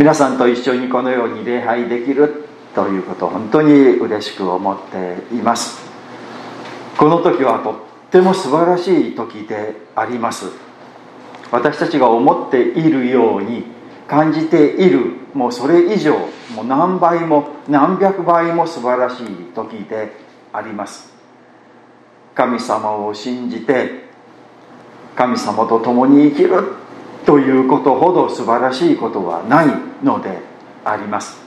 皆さんと一緒にこのように礼拝できるということを本当に嬉しく思っています。この時はとっても素晴らしい時であります。私たちが思っているように感じているもうそれ以上もう何倍も何百倍も素晴らしい時であります。神様を信じて神様と共に生きる。ということほど素晴らしいことはないのであります。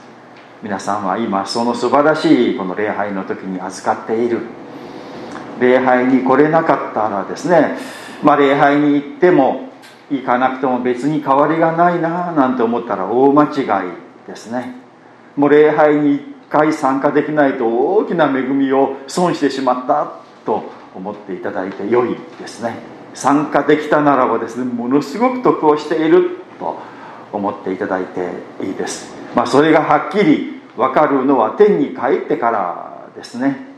皆さんは今その素晴らしいこの礼拝の時に預かっている。礼拝に来れなかったらですねまあ礼拝に行っても行かなくても別に変わりがないななんて思ったら大間違いですね。もう礼拝に1回参加できないと大きな恵みを損してしまったと思っていただいて良いですね。参加できたならばですねものすごく得をしていると思っていただいていいです。まあそれがはっきり分かるのは天に帰ってからですね。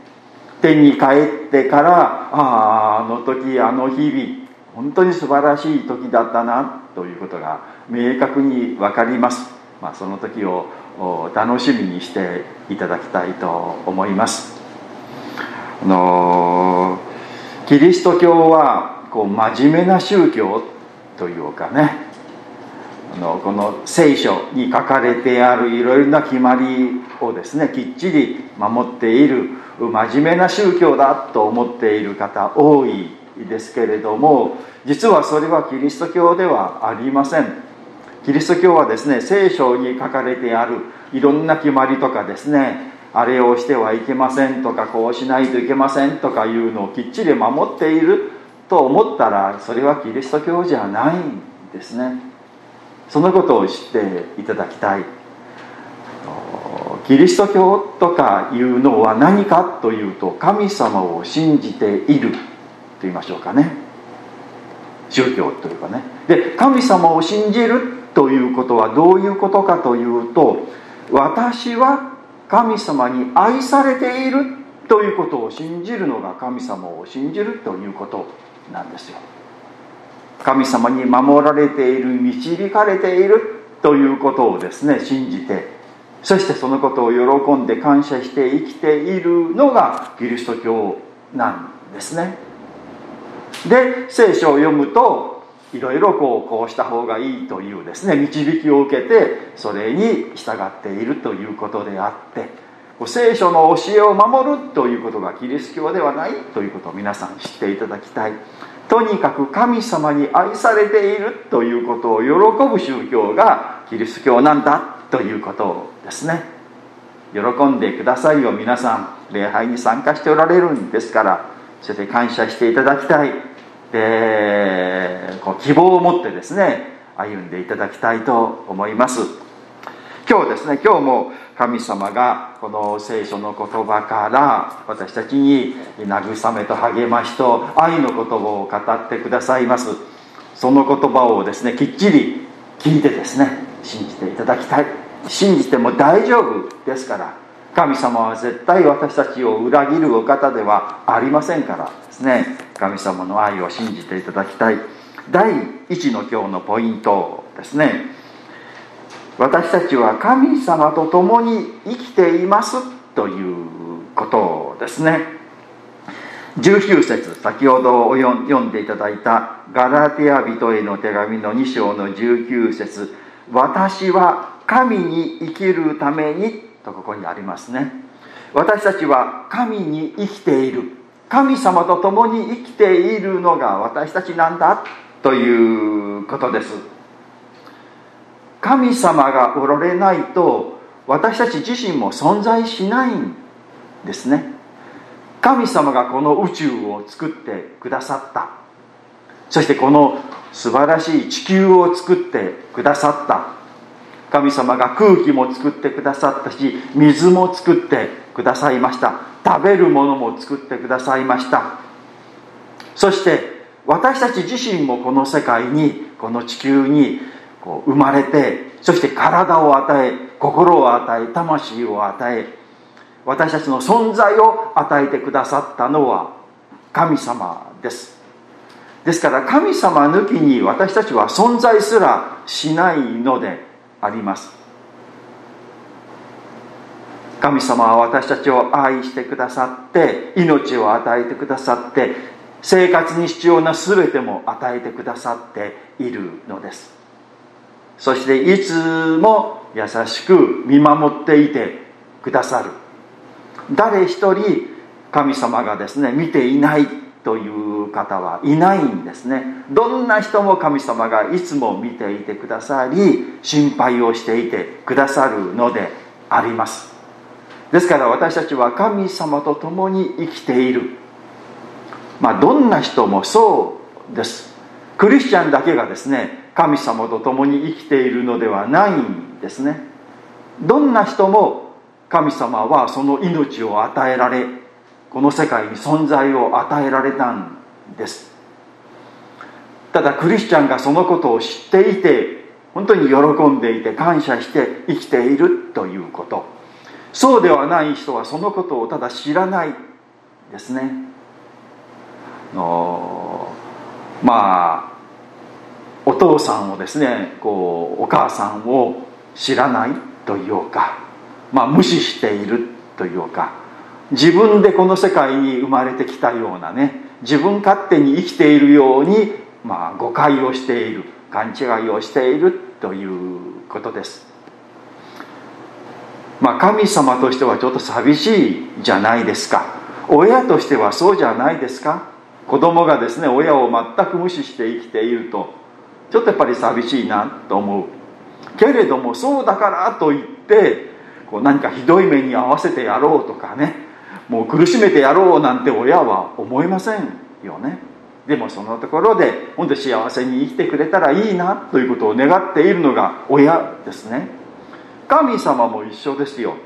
天に帰ってからあああの時あの日々本当に素晴らしい時だったなということが明確に分かります、まあ、その時を楽しみにしていただきたいと思います。あのキリスト教はこう真面目な宗教というかねあのこの聖書に書かれてあるいろいろな決まりをですねきっちり守っている真面目な宗教だと思っている方多いですけれども実はそれはキリスト教ではありません。キリスト教はですね聖書に書かれてあるいろんな決まりとかですねあれをしてはいけませんとかこうしないといけませんとかいうのをきっちり守っていると思ったらそれはキリスト教じゃないんですね。そのことを知っていただきたい。キリスト教とかいうのは何かというと神様を信じていると言いましょうかね。宗教というかね。で神様を信じるということはどういうことかというと私は神様に愛されているということを信じるのが神様を信じるということ。なんですよ。神様に守られている導かれているということをですね信じてそしてそのことを喜んで感謝して生きているのがキリスト教なんですね。で聖書を読むといろいろこうこうした方がいいというですね導きを受けてそれに従っているということであって聖書の教えを守るということがキリスト教ではないということを皆さん知っていただきたい。とにかく神様に愛されているということを喜ぶ宗教がキリスト教なんだということですね。喜んでくださいよ皆さん。礼拝に参加しておられるんですから。そして感謝していただきたい。でこう希望を持ってですね歩んでいただきたいと思います。今日ですね今日も神様がこの聖書の言葉から私たちに慰めと励ましと愛の言葉を語ってくださいます。その言葉をですねきっちり聞いてですね信じていただきたい。信じても大丈夫ですから神様は絶対私たちを裏切るお方ではありませんからですね。神様の愛を信じていただきたい。第1の今日のポイントですね。私たちは神様と共に生きていますということですね。19節先ほど読んでいただいたガラテヤ人への手紙の2章の19節私は神に生きるためにとここにありますね。私たちは神に生きている。神様と共に生きているのが私たちなんだということです。神様がおられないと私たち自身も存在しないんですね。神様がこの宇宙を作ってくださった。そしてこの素晴らしい地球を作ってくださった。神様が空気も作ってくださったし水も作ってくださいました。食べるものも作ってくださいました。そして私たち自身もこの世界にこの地球にこう生まれてそして体を与え心を与え魂を与え私たちの存在を与えてくださったのは神様です。ですから神様抜きに私たちは存在すらしないのであります。神様は私たちを愛してくださって命を与えてくださって生活に必要な全ても与えてくださっているのです。そしていつも優しく見守っていてくださる。誰一人神様がですね見ていないという方はいないんですね。どんな人も神様がいつも見ていてくださり心配をしていてくださるのであります。ですから私たちは神様と共に生きている。まあどんな人もそうです。クリスチャンだけがですね神様と共に生きているのではないんですね。どんな人も神様はその命を与えられこの世界に存在を与えられたんです。ただクリスチャンがそのことを知っていて本当に喜んでいて感謝して生きているということ。そうではない人はそのことをただ知らないですね。のまあお父さんをですねこうお母さんを知らないというか、まあ、無視しているというか自分でこの世界に生まれてきたようなね自分勝手に生きているように、まあ、誤解をしている勘違いをしているということです。まあ神様としてはちょっと寂しいじゃないですか。親としてはそうじゃないですか。子供がですね親を全く無視して生きていると。ちょっとやっぱり寂しいなと思う。けれどもそうだからといってこう何かひどい目に遭わせてやろうとかねもう苦しめてやろうなんて親は思いませんよね。でもそのところで本当に幸せに生きてくれたらいいなということを願っているのが親ですね。神様も一緒ですよ。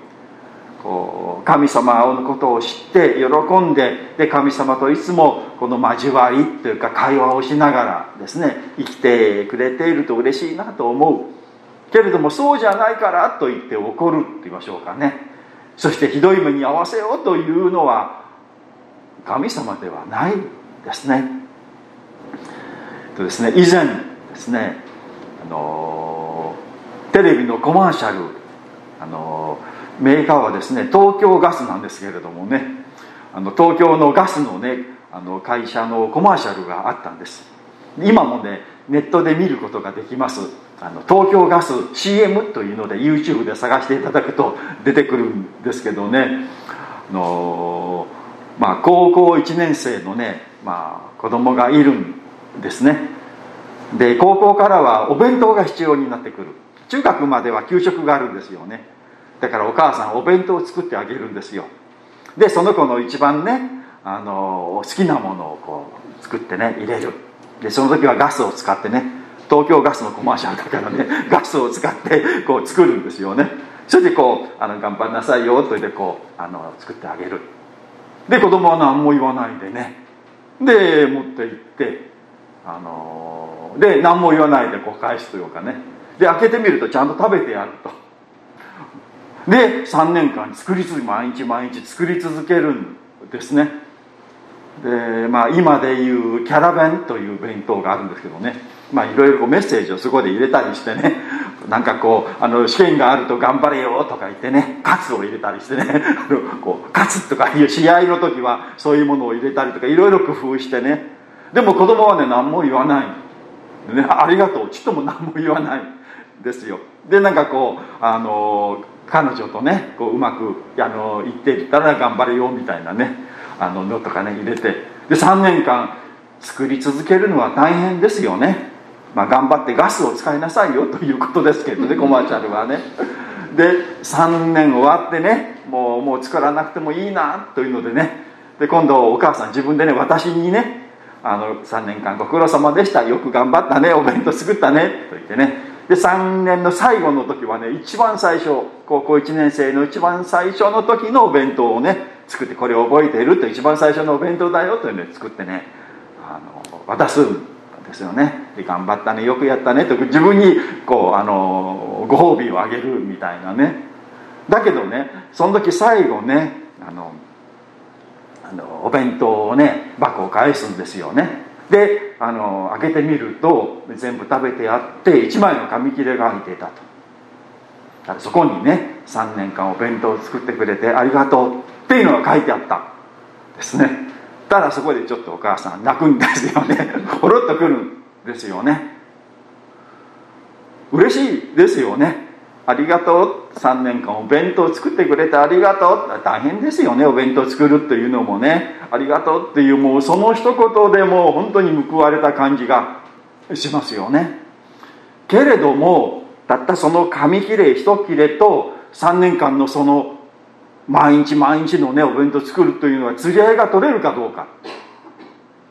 こう神様のことを知って喜んでで神様といつもこの交わりというか会話をしながらですね生きてくれていると嬉しいなと思う。けれどもそうじゃないからと言って怒るって言いましょうかね。そしてひどい目に遭わせようというのは神様ではないですね。とですね以前ですねあのテレビのコマーシャルあのメーカーはですね東京ガスなんですけれどもねあの東京のガスのねあの会社のコマーシャルがあったんです。今もねネットで見ることができます。あの東京ガス CM というので YouTube で探していただくと出てくるんですけどねあの、まあ、高校1年生のね、まあ、子供がいるんですね。で高校からはお弁当が必要になってくる。中学までは給食があるんですよね。だからお母さんお弁当を作ってあげるんですよ。でその子の一番ねあの好きなものをこう作ってね入れる。でその時はガスを使ってね東京ガスのコマーシャルだからね ガスを使ってこう作るんですよね。それでこうあの頑張りなさいよと言ってこうあの作ってあげる。で子供は何も言わないでね。で持って行ってあので何も言わないでこう返すというかね。で開けてみるとちゃんと食べてやると。で3年間作り続け毎日毎日作り続けるんですね。でまあ今でいうキャラ弁という弁当があるんですけどね。まあいろいろメッセージをそこで入れたりしてね。なんかこうあの試験があると頑張れよとか言ってね。カツを入れたりしてね。あのこうカツとかいう試合の時はそういうものを入れたりとかいろいろ工夫してね。でも子供はね何も言わないでねありがとう。ちっとも何も言わないですよ。でなんかこうあの彼女とねこううまくあの言っていったら頑張れよみたいなねあののとかね入れて。で3年間作り続けるのは大変ですよね、まあ、頑張ってガスを使いなさいよということですけどねコマーシャルはね。で3年終わってねもうもう作らなくてもいいなというのでね。で今度お母さん自分でね私にねあの3年間ご苦労様でした。よく頑張ったねお弁当作ったねと言ってね。で3年の最後の時はね一番最初高校1年生の一番最初の時のお弁当をね作ってこれ覚えていると一番最初のお弁当だよというので作ってねあの渡すんですよね。で頑張ったねよくやったねと自分にこうあのご褒美をあげるみたいなね。だけどねその時最後ねあのあのお弁当をね箱を返すんですよね。であの開けてみると全部食べてやって1枚の紙切れが入っていたと。そこにね3年間お弁当を作ってくれてありがとうっていうのが書いてあった。ですね。ただそこでちょっとお母さん泣くんですよね。ほろっとくるんですよね。嬉しいですよね。ありがとう。3年間お弁当作ってくれてありがとう。大変ですよね。お弁当作るっていうのもね。ありがとうっていうもうその一言でもう本当に報われた感じがしますよね。けれどもたったその紙切れ一切れと3年間のその毎日毎日のねお弁当作るというのは釣り合いが取れるかどうか。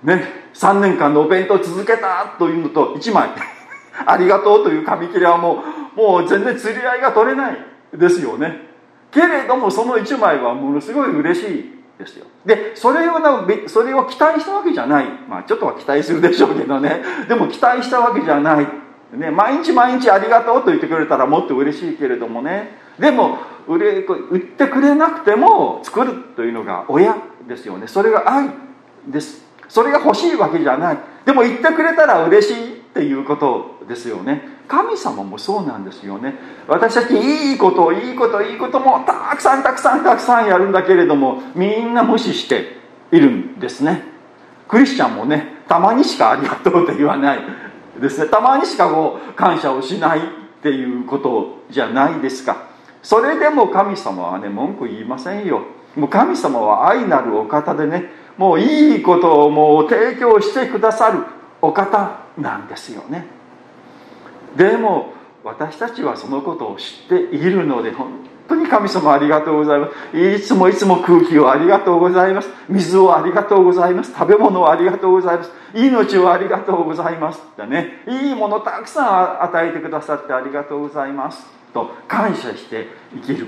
ね3年間のお弁当続けたというのと1枚。ありがとうという紙切れはもうもう全然釣り合いが取れない。ですよね。けれどもその1枚はものすごい嬉しいですよ。でそれをなそれを期待したわけじゃない。まあちょっとは期待するでしょうけどね。でも期待したわけじゃない。ね、毎日毎日ありがとうと言ってくれたらもっと嬉しいけれどもね。でも売れ売ってくれなくても作るというのが親ですよね。それが愛です。それが欲しいわけじゃない。でも言ってくれたら嬉しいっていうことですよね。神様もそうなんですよね。私たちいいこといいこといいこともたくさんたくさんたくさんやるんだけれどもみんな無視しているんですね。クリスチャンもねたまにしかありがとうと言わない。ですね。たまにしかこう感謝をしないっていうことじゃないですか。それでも神様はね文句言いませんよ。もう神様は愛なるお方でねもういいことをもう提供してくださるお方なんですよね。でも私たちはそのことを知っているので本当に神様ありがとうございます。いつもいつも空気をありがとうございます。水をありがとうございます。食べ物をありがとうございます。命をありがとうございます。ってね。いいものたくさん与えてくださってありがとうございます。と感謝して生きる。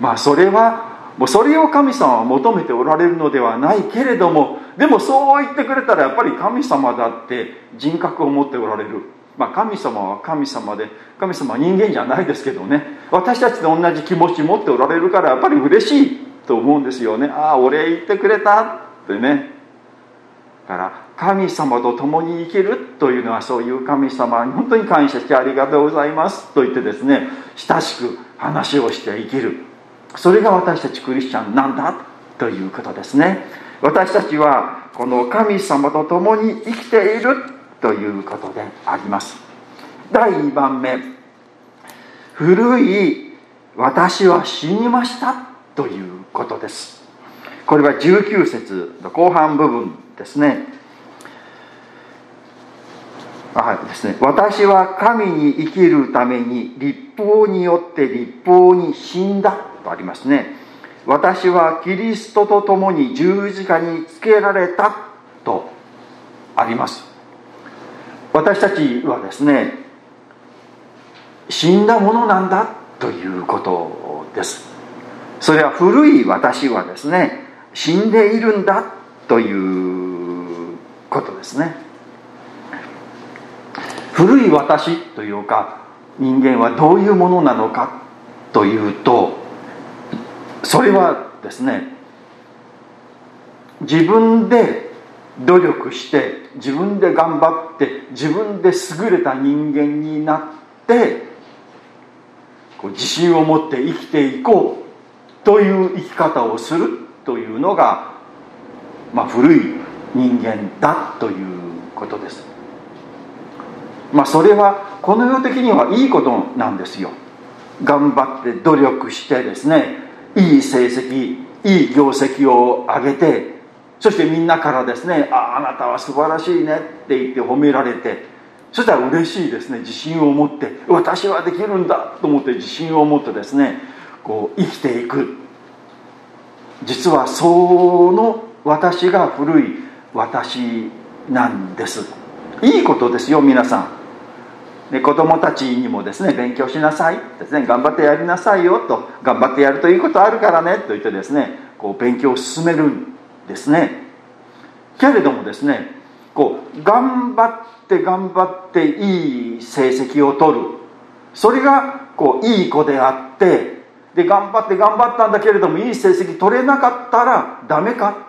まあそれはもうそれを神様は求めておられるのではないけれどもでもそう言ってくれたらやっぱり神様だって人格を持っておられる。まあ、神様は神様で神様は人間じゃないですけどね。私たちと同じ気持ち持っておられるからやっぱり嬉しいと思うんですよね。ああお礼言ってくれたってね。だから神様と共に生きるというのはそういう神様に本当に感謝してありがとうございますと言ってですね親しく話をして生きる。それが私たちクリスチャンなんだということですね。私たちはこの神様と共に生きているということであります。第2番目。古い私は死にましたということです。これは19節の後半部分ですね。はいですね。私は神に生きるために立法によって立法に死んだとありますね。私はキリストと共に十字架につけられたとあります。私たちはですね死んだものなんだということです。それは古い私はですね死んでいるんだということですね。古い私というか人間はどういうものなのかというとそれはですね自分で努力して自分で頑張って自分で優れた人間になってこう自信を持って生きていこうという生き方をするというのが、まあ、古い人間だということです。まあ、それはこの世的にはいいことなんですよ。頑張って努力してですねいい成績いい業績を上げてそしてみんなからですね「ああなたは素晴らしいね」って言って褒められてそしたら嬉しいですね自信を持って私はできるんだと思って自信を持ってですねこう生きていく。実はその私が古い私なんです。いいことですよ皆さん。で子供たちにもですね勉強しなさいですね頑張ってやりなさいよと頑張ってやるということあるからねと言ってですねこう勉強を進める。ですね。けれどもですねこう頑張って頑張っていい成績を取る。それがこういい子であってで頑張って頑張ったんだけれどもいい成績取れなかったらダメか。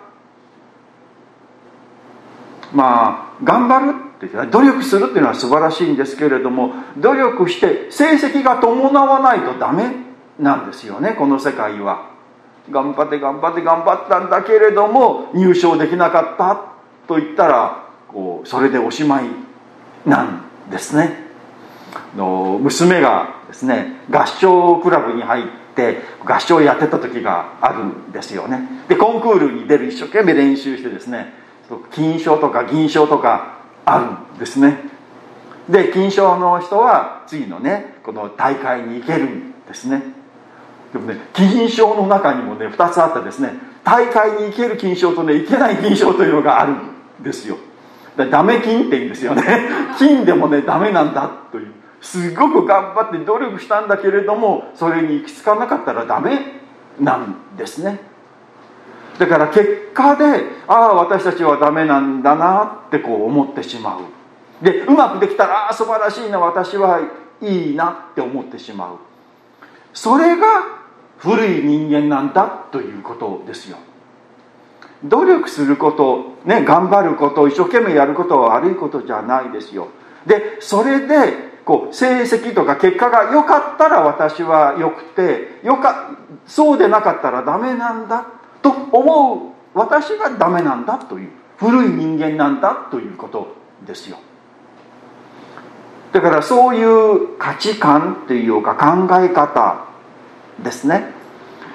まあ頑張るって努力するっていうのは素晴らしいんですけれども努力して成績が伴わないとダメなんですよねこの世界は。頑張って頑張って頑張ったんだけれども入賞できなかったと言ったらこうそれでおしまいなんですね。の娘がですね合唱クラブに入って合唱やってた時があるんですよね。でコンクールに出る一生懸命練習してですね金賞とか銀賞とかあるんですね。で金賞の人は次のねこの大会に行けるんですね。でもね金賞の中にもね2つあってですね大会に行ける金賞とね行けない金賞というのがあるんですよ。だダメ金って言うんですよね。金でもねダメなんだという。すごく頑張って努力したんだけれどもそれに行き着かなかったらダメなんですね。だから結果でああ私たちはダメなんだなってこう思ってしまう。でうまくできたらああ素晴らしいな私はいいなって思ってしまう。それが古い人間なんだということですよ。努力することね頑張ること一生懸命やることは悪いことじゃないですよ。でそれでこう成績とか結果が良かったら私は良くてよかそうでなかったらダメなんだと思う私がダメなんだという古い人間なんだということですよ。だからそういう価値観っていうか考え方ですね。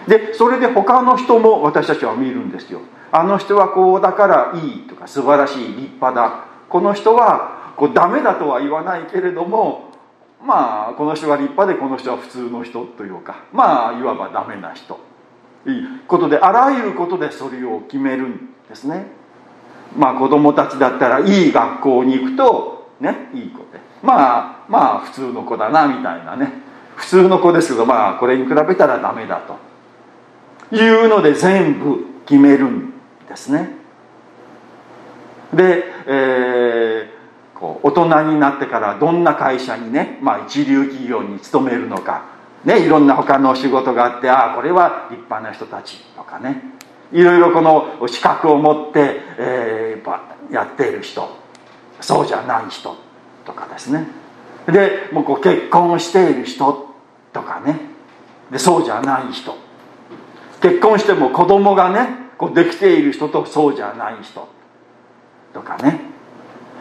でそれで他の人も私たちは見るんですよ。あの人はこうだからいいとか素晴らしい立派だ。この人はこうダメだとは言わないけれどもまあこの人が立派でこの人は普通の人というかまあいわばダメな人。いい。ことであらゆることでそれを決めるんですね。まあ子供たちだったらいい学校に行くとねいい子で。まあまあ普通の子だなみたいなね。普通の子ですけどまあこれに比べたらダメだと。いうので全部決めるんですね。で、えー、こう大人になってからどんな会社にね、まあ、一流企業に勤めるのか。ね、いろんな他の仕事があってああこれは立派な人たちとかね。いろいろこの資格を持って、えー、やっている人。そうじゃない人とかですね。でもうこう結婚している人とかね。でそうじゃない人。結婚しても子供がねこうできている人とそうじゃない人。とかね。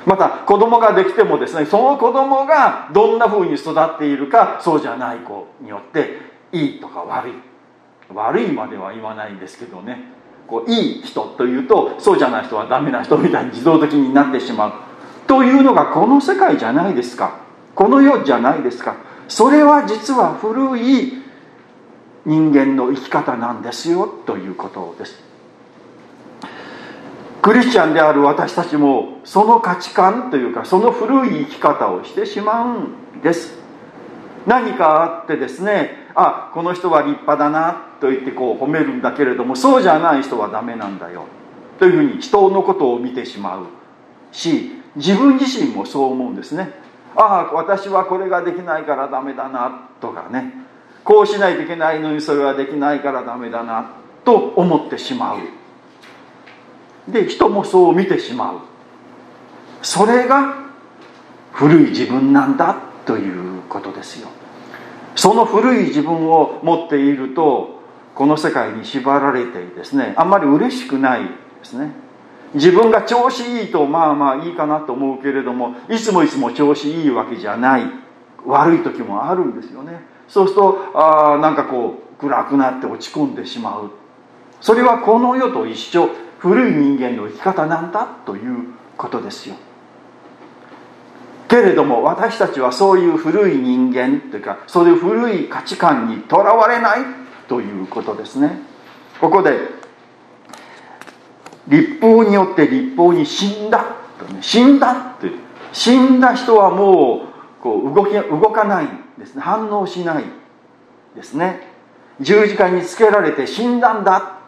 また子供ができてもですねその子供がどんなふうに育っているかそうじゃない子によっていいとか悪い。悪いまでは言わないんですけどね。こういい人というとそうじゃない人はダメな人みたいに自動的になってしまう。というのがこの世界じゃないですか。この世じゃないですか。それは実は古い人間の生き方なんですよということです。クリスチャンである私たちもその価値観というかその古い生き方をしてしまうんです。何かあってですねあこの人は立派だなと言ってこう褒めるんだけれどもそうじゃない人はダメなんだよ。というふうに人のことを見てしまうし自分自身もそう思うんですね。ああ私はこれができないからダメだなとかね。こうしないといけないのにそれはできないからダメだなと思ってしまう。で人もそう見てしまう。それが古い自分なんだということですよ。その古い自分を持っているとこの世界に縛られてですねあんまり嬉しくないですね。自分が調子いいとまあまあいいかなと思うけれどもいつもいつも調子いいわけじゃない。悪い時もあるんですよね。そうするとあなんかこう暗くなって落ち込んでしまう。それはこの世と一緒。古い人間の生き方なんだということですよ。けれども私たちはそういう古い人間というかそういう古い価値観にとらわれないということですね。ここで立法によって立法に死んだ、ね、死んだって死んだ人はもうこう動き動かないですね。反応しないですね。十字架につけられて死んだんだ。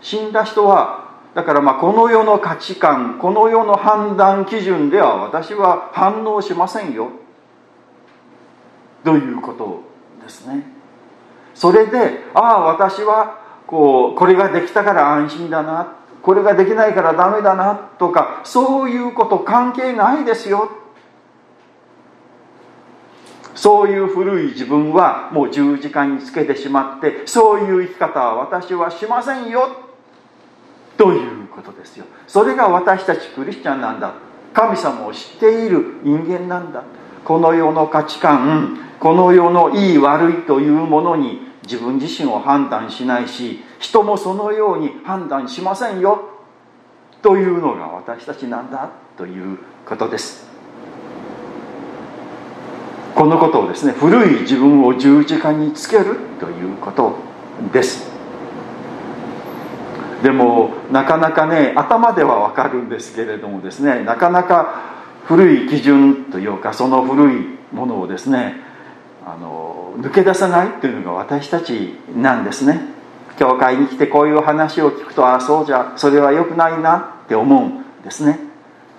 死んだ人はだからまあこの世の価値観この世の判断基準では私は反応しませんよ。ということですね。それでああ私はこうこれができたから安心だな。これができないからダメだなとかそういうこと関係ないですよ。そういう古い自分はもう十字架につけてしまってそういう生き方は私はしませんよ。ということですよ。それが私たちクリスチャンなんだ。神様を知っている人間なんだ。この世の価値観この世のいい悪いというものに自分自身を判断しないし人もそのように判断しませんよ。というのが私たちなんだということです。このことをですね古い自分を十字架につけるということです。でもなかなかね頭ではわかるんですけれどもですねなかなか古い基準というかその古いものをですねあの抜け出さないというのが私たちなんですね。教会に来てこういう話を聞くとああそうじゃそれは良くないなって思うんですね。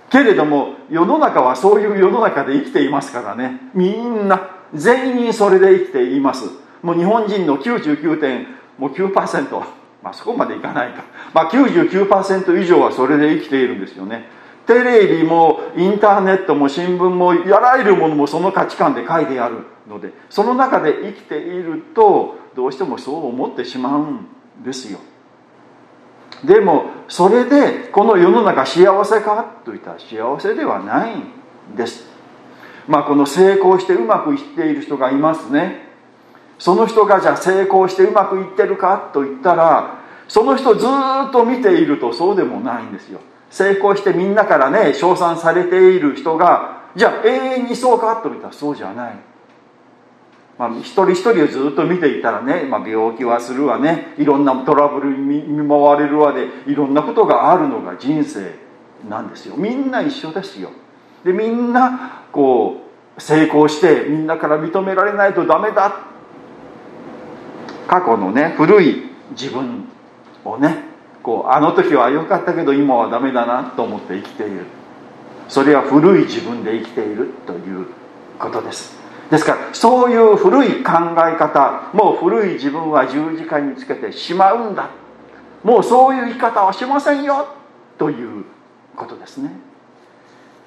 けれども世の中はそういう世の中で生きていますからね。みんな全員それで生きています。もう日本人の99.9%まあそこまでいかないか、まあ、99%以上はそれで生きているんですよね。テレビもインターネットも新聞もあらゆるものもその価値観で書いてあるのでその中で生きているとどうしてもそう思ってしまうんですよ。でもそれでこの世の中幸せかといったら幸せではないんです。まあこの成功してうまくいっている人がいますね。その人がじゃあ成功してうまくいってるかといったらその人ずっと見ているとそうでもないんですよ。成功してみんなからね称賛されている人がじゃあ永遠にそうかといったらそうじゃない。まあ、一人一人をずっと見ていたらね、まあ、病気はするわねいろんなトラブルに見舞われるわでいろんなことがあるのが人生なんですよ。みんな一緒ですよ。でみんなこう成功してみんなから認められないとダメだ。過去のね古い自分をねこうあの時は良かったけど今はダメだなと思って生きている。それは古い自分で生きているということです。ですからそういう古い考え方もう古い自分は十字架につけてしまうんだ。もうそういう生き方はしませんよということですね。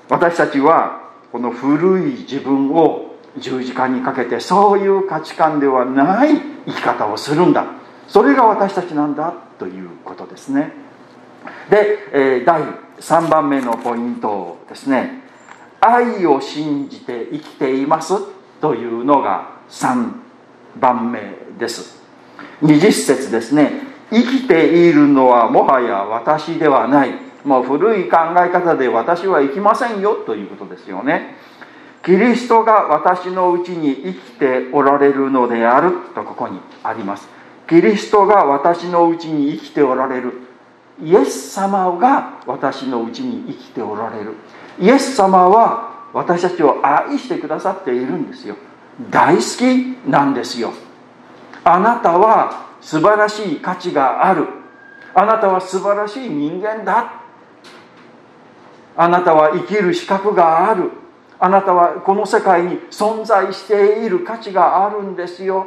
私たちはこの古い自分を十字架にかけてそういう価値観ではない生き方をするんだ。それが私たちなんだということですね。で、え、第3番目のポイントですね。愛を信じて生きています。というのが3番目です。20節ですね。生きているのはもはや私ではない。もう古い考え方で私は生きませんよということですよね。キリストが私のうちに生きておられるのであるとここにあります。キリストが私のうちに生きておられる。イエス様が私のうちに生きておられる。イエス様は私たちを愛してくださっているんですよ。大好きなんですよ。あなたは素晴らしい価値がある。あなたは素晴らしい人間だ。あなたは生きる資格がある。あなたはこの世界に存在している価値があるんですよ。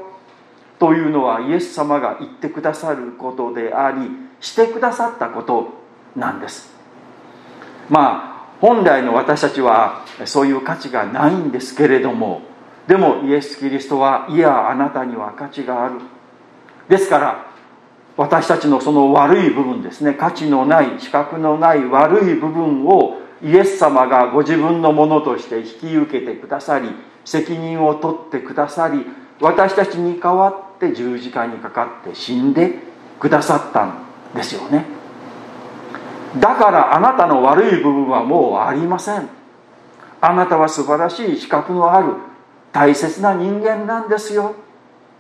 というのはイエス様が言ってくださることでありしてくださったことなんです。まあ本来の私たちはそういう価値がないんですけれどもでもイエス・キリストはいやあなたには価値がある。ですから私たちのその悪い部分ですね価値のない資格のない悪い部分をイエス様がご自分のものとして引き受けてくださり責任を取ってくださり私たちに代わって十字架にかかって死んでくださったんですよね。だからあなたの悪い部分はもうありません。あなたは素晴らしい資格のある大切な人間なんですよ。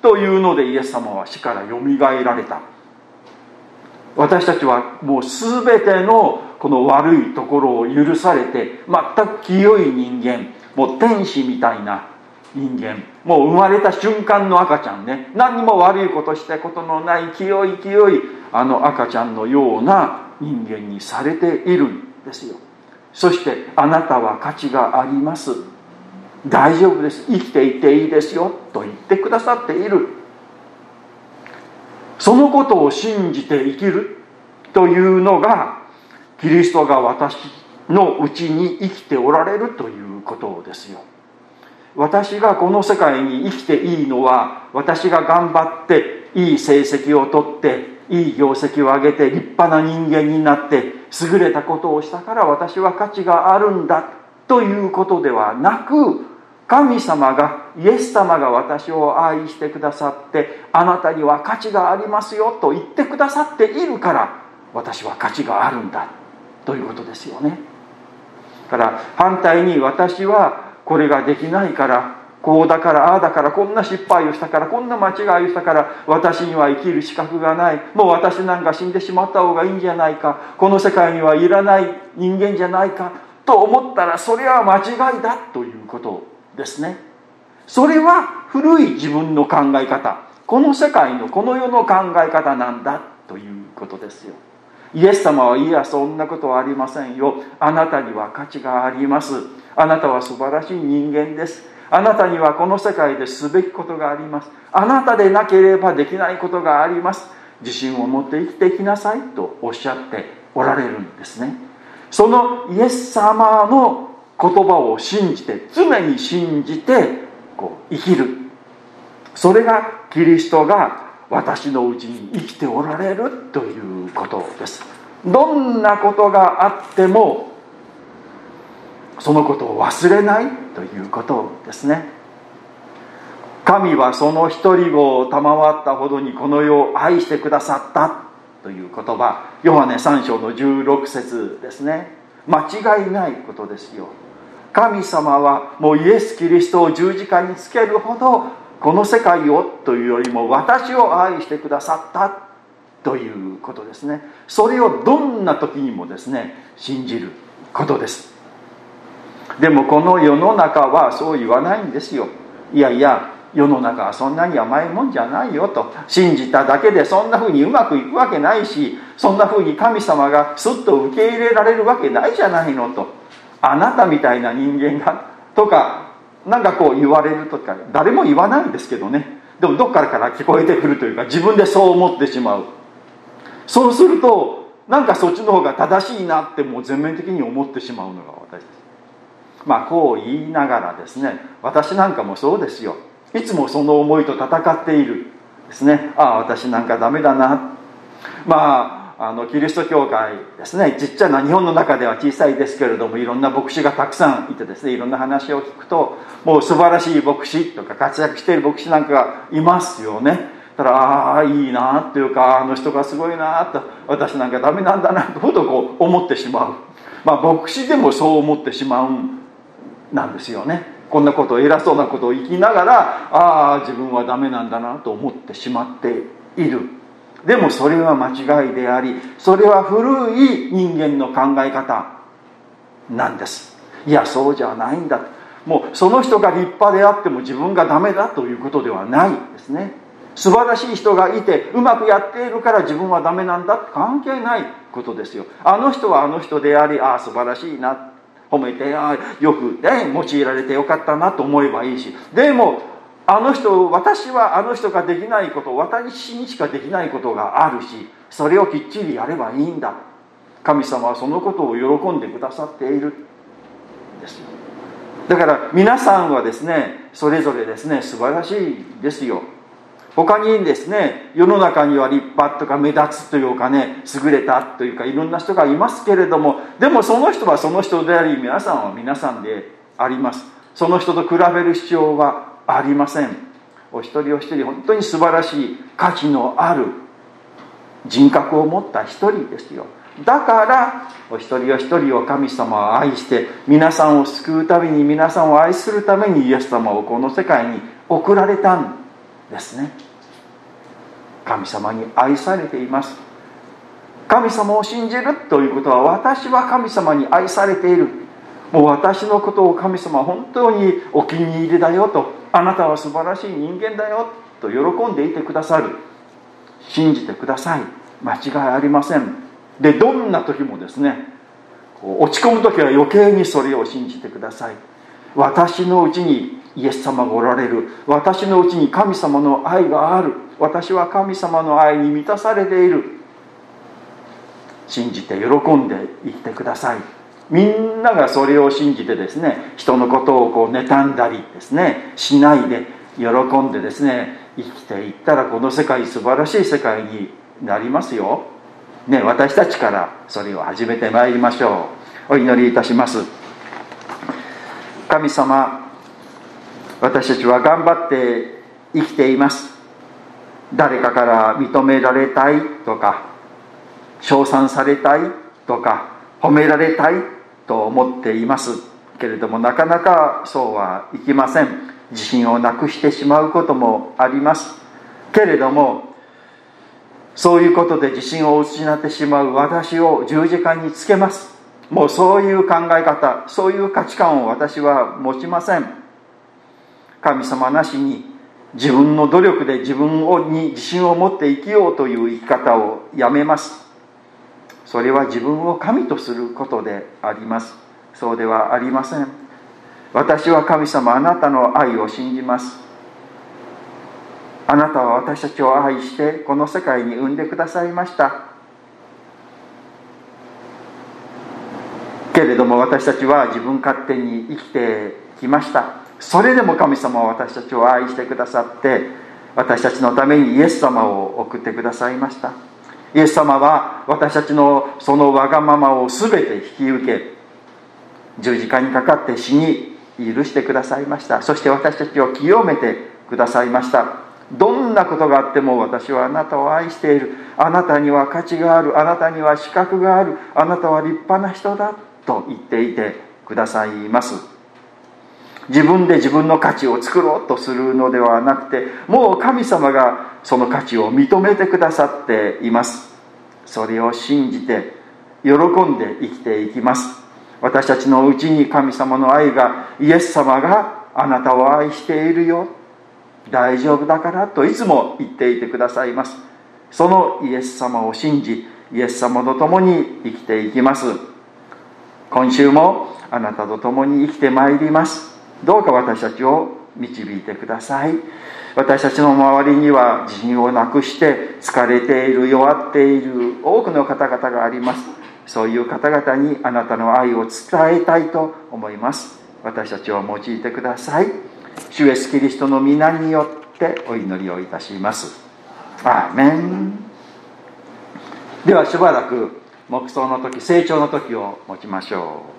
というのでイエス様は死からよみがえられた。私たちはもう全てのこの悪いところを許されて全く清い人間もう天使みたいな人間もう生まれた瞬間の赤ちゃんね。何にも悪いことしたことのない清い清いあの赤ちゃんのような人間にされているんですよ。そしてあなたは価値があります。大丈夫です。生きていていいですよ。と言ってくださっている。そのことを信じて生きる。というのがキリストが私のうちに生きておられる。ということですよ。私がこの世界に生きていいのは私が頑張っていい成績をとっていい業績を上げて立派な人間になって優れたことをしたから私は価値があるんだということではなく神様がイエス様が私を愛してくださってあなたには価値がありますよと言ってくださっているから私は価値があるんだということですよね。から反対に私はこれができないからこうだからああだからこんな失敗をしたからこんな間違いをしたから私には生きる資格がない。もう私なんか死んでしまった方がいいんじゃないか。この世界にはいらない人間じゃないか。と思ったらそれは間違いだということですね。それは古い自分の考え方。この世界のこの世の考え方なんだということですよ。イエス様はいやそんなことはありませんよ。あなたには価値があります。あなたは素晴らしい人間です。あなたにはこの世界ですべきことがあります。あなたでなければできないことがあります。自信を持って生きていきなさいとおっしゃっておられるんですね。そのイエス様の言葉を信じて常に信じてこう生きる。それがキリストが私のうちに生きておられるということです。どんなことがあってもそのことを忘れないということですね。神はその一人を賜ったほどにこの世を愛してくださったという言葉ヨハネ3章の16節ですね。間違いないことですよ。神様はもうイエス・キリストを十字架につけるほどこの世界をというよりも私を愛してくださったということですね。それをどんな時にもですね信じることです。でもこの世の中はそう言わないんですよ。いやいや世の中はそんなに甘いもんじゃないよと。信じただけでそんな風にうまくいくわけないしそんな風に神様がスッと受け入れられるわけないじゃないのと。あなたみたいな人間がとかなんかこう言われるとか誰も言わないんですけどね。でもどっからから聞こえてくるというか自分でそう思ってしまう。そうするとなんかそっちの方が正しいなってもう全面的に思ってしまうのが私です。まあこう言いながらですね私なんかもそうですよ。いつもその思いと戦っているですね。ああ私なんかダメだな。まああのキリスト教会ですね。ちっちゃな日本の中では小さいですけれどもいろんな牧師がたくさんいてですねいろんな話を聞くともう素晴らしい牧師とか活躍している牧師なんかがいますよね。たらああいいなっていうかあの人がすごいなと。私なんかダメなんだなとふとこう思ってしまう。まあ牧師でもそう思ってしまうんなんですよね。こんなこと偉そうなことを言いながらああ自分はダメなんだなと思ってしまっている。でもそれは間違いでありそれは古い人間の考え方なんです。いやそうじゃないんだ。もうその人が立派であっても自分がダメだということではないですね。素晴らしい人がいてうまくやっているから自分はダメなんだ関係ないことですよ。あの人はあの人でありああ素晴らしいな褒めてあよく、ね、用いられてよかったなと思えばいいし。でもあの人私はあの人ができないこと私にしかできないことがあるしそれをきっちりやればいいんだ。神様はそのことを喜んでくださっているですだから皆さんはですねそれぞれですね素晴らしいですよ。他にですね世の中には立派とか目立つというかね優れたというかいろんな人がいますけれどもでもその人はその人であり皆さんは皆さんであります。その人と比べる必要はありません。お一人お一人本当に素晴らしい価値のある人格を持った一人ですよ。だからお一人お一人を神様は愛して皆さんを救うために皆さんを愛するためにイエス様をこの世界に送られたんですね。神様に愛されています。神様を信じるということは私は神様に愛されている。もう私のことを神様本当にお気に入りだよと。あなたは素晴らしい人間だよと喜んでいてくださる。信じてください。間違いありません。でどんな時もですね落ち込む時は余計にそれを信じてください。私のうちにイエス様がおられる。私のうちに神様の愛がある。私は神様の愛に満たされている。信じて喜んで生きてください。みんながそれを信じてですね人のことをこう妬んだりですねしないで喜んでですね生きていったらこの世界素晴らしい世界になりますよ、ね、私たちからそれを始めてまいりましょう。お祈りいたします。神様私たちは頑張って生きています。誰かから認められたいとか称賛されたいとか褒められたいと思っています。けれどもなかなかそうはいきません。自信をなくしてしまうこともあります。けれどもそういうことで自信を失ってしまう私を十字架につけます。もうそういう考え方そういう価値観を私は持ちません。神様なしに自分の努力で自分に自信を持って生きようという生き方をやめます。それは自分を神とすることであります。そうではありません。私は神様あなたの愛を信じます。あなたは私たちを愛してこの世界に産んでくださいました。けれども私たちは自分勝手に生きてきました。それでも神様は私たちを愛してくださって私たちのためにイエス様を送ってくださいました。イエス様は私たちのそのわがままを全て引き受け十字架にかかって死に許してくださいました。そして私たちを清めてくださいました。どんなことがあっても私はあなたを愛している。あなたには価値がある。あなたには資格があるあなたは立派な人だ。と言っていてくださいます。自分で自分の価値を作ろうとするのではなくてもう神様がその価値を認めてくださっています。それを信じて喜んで生きていきます。私たちのうちに神様の愛がイエス様があなたを愛しているよ。大丈夫だからといつも言っていてくださいます。そのイエス様を信じイエス様と共に生きていきます。今週もあなたと共に生きてまいります。どうか私たちを導いてください。私たちの周りには自信をなくして疲れている弱っている多くの方々があります。そういう方々にあなたの愛を伝えたいと思います。私たちを用いてください。主イエスキリストの皆によってお祈りをいたします。アーメン。ではしばらく黙想の時成長の時を持ちましょう。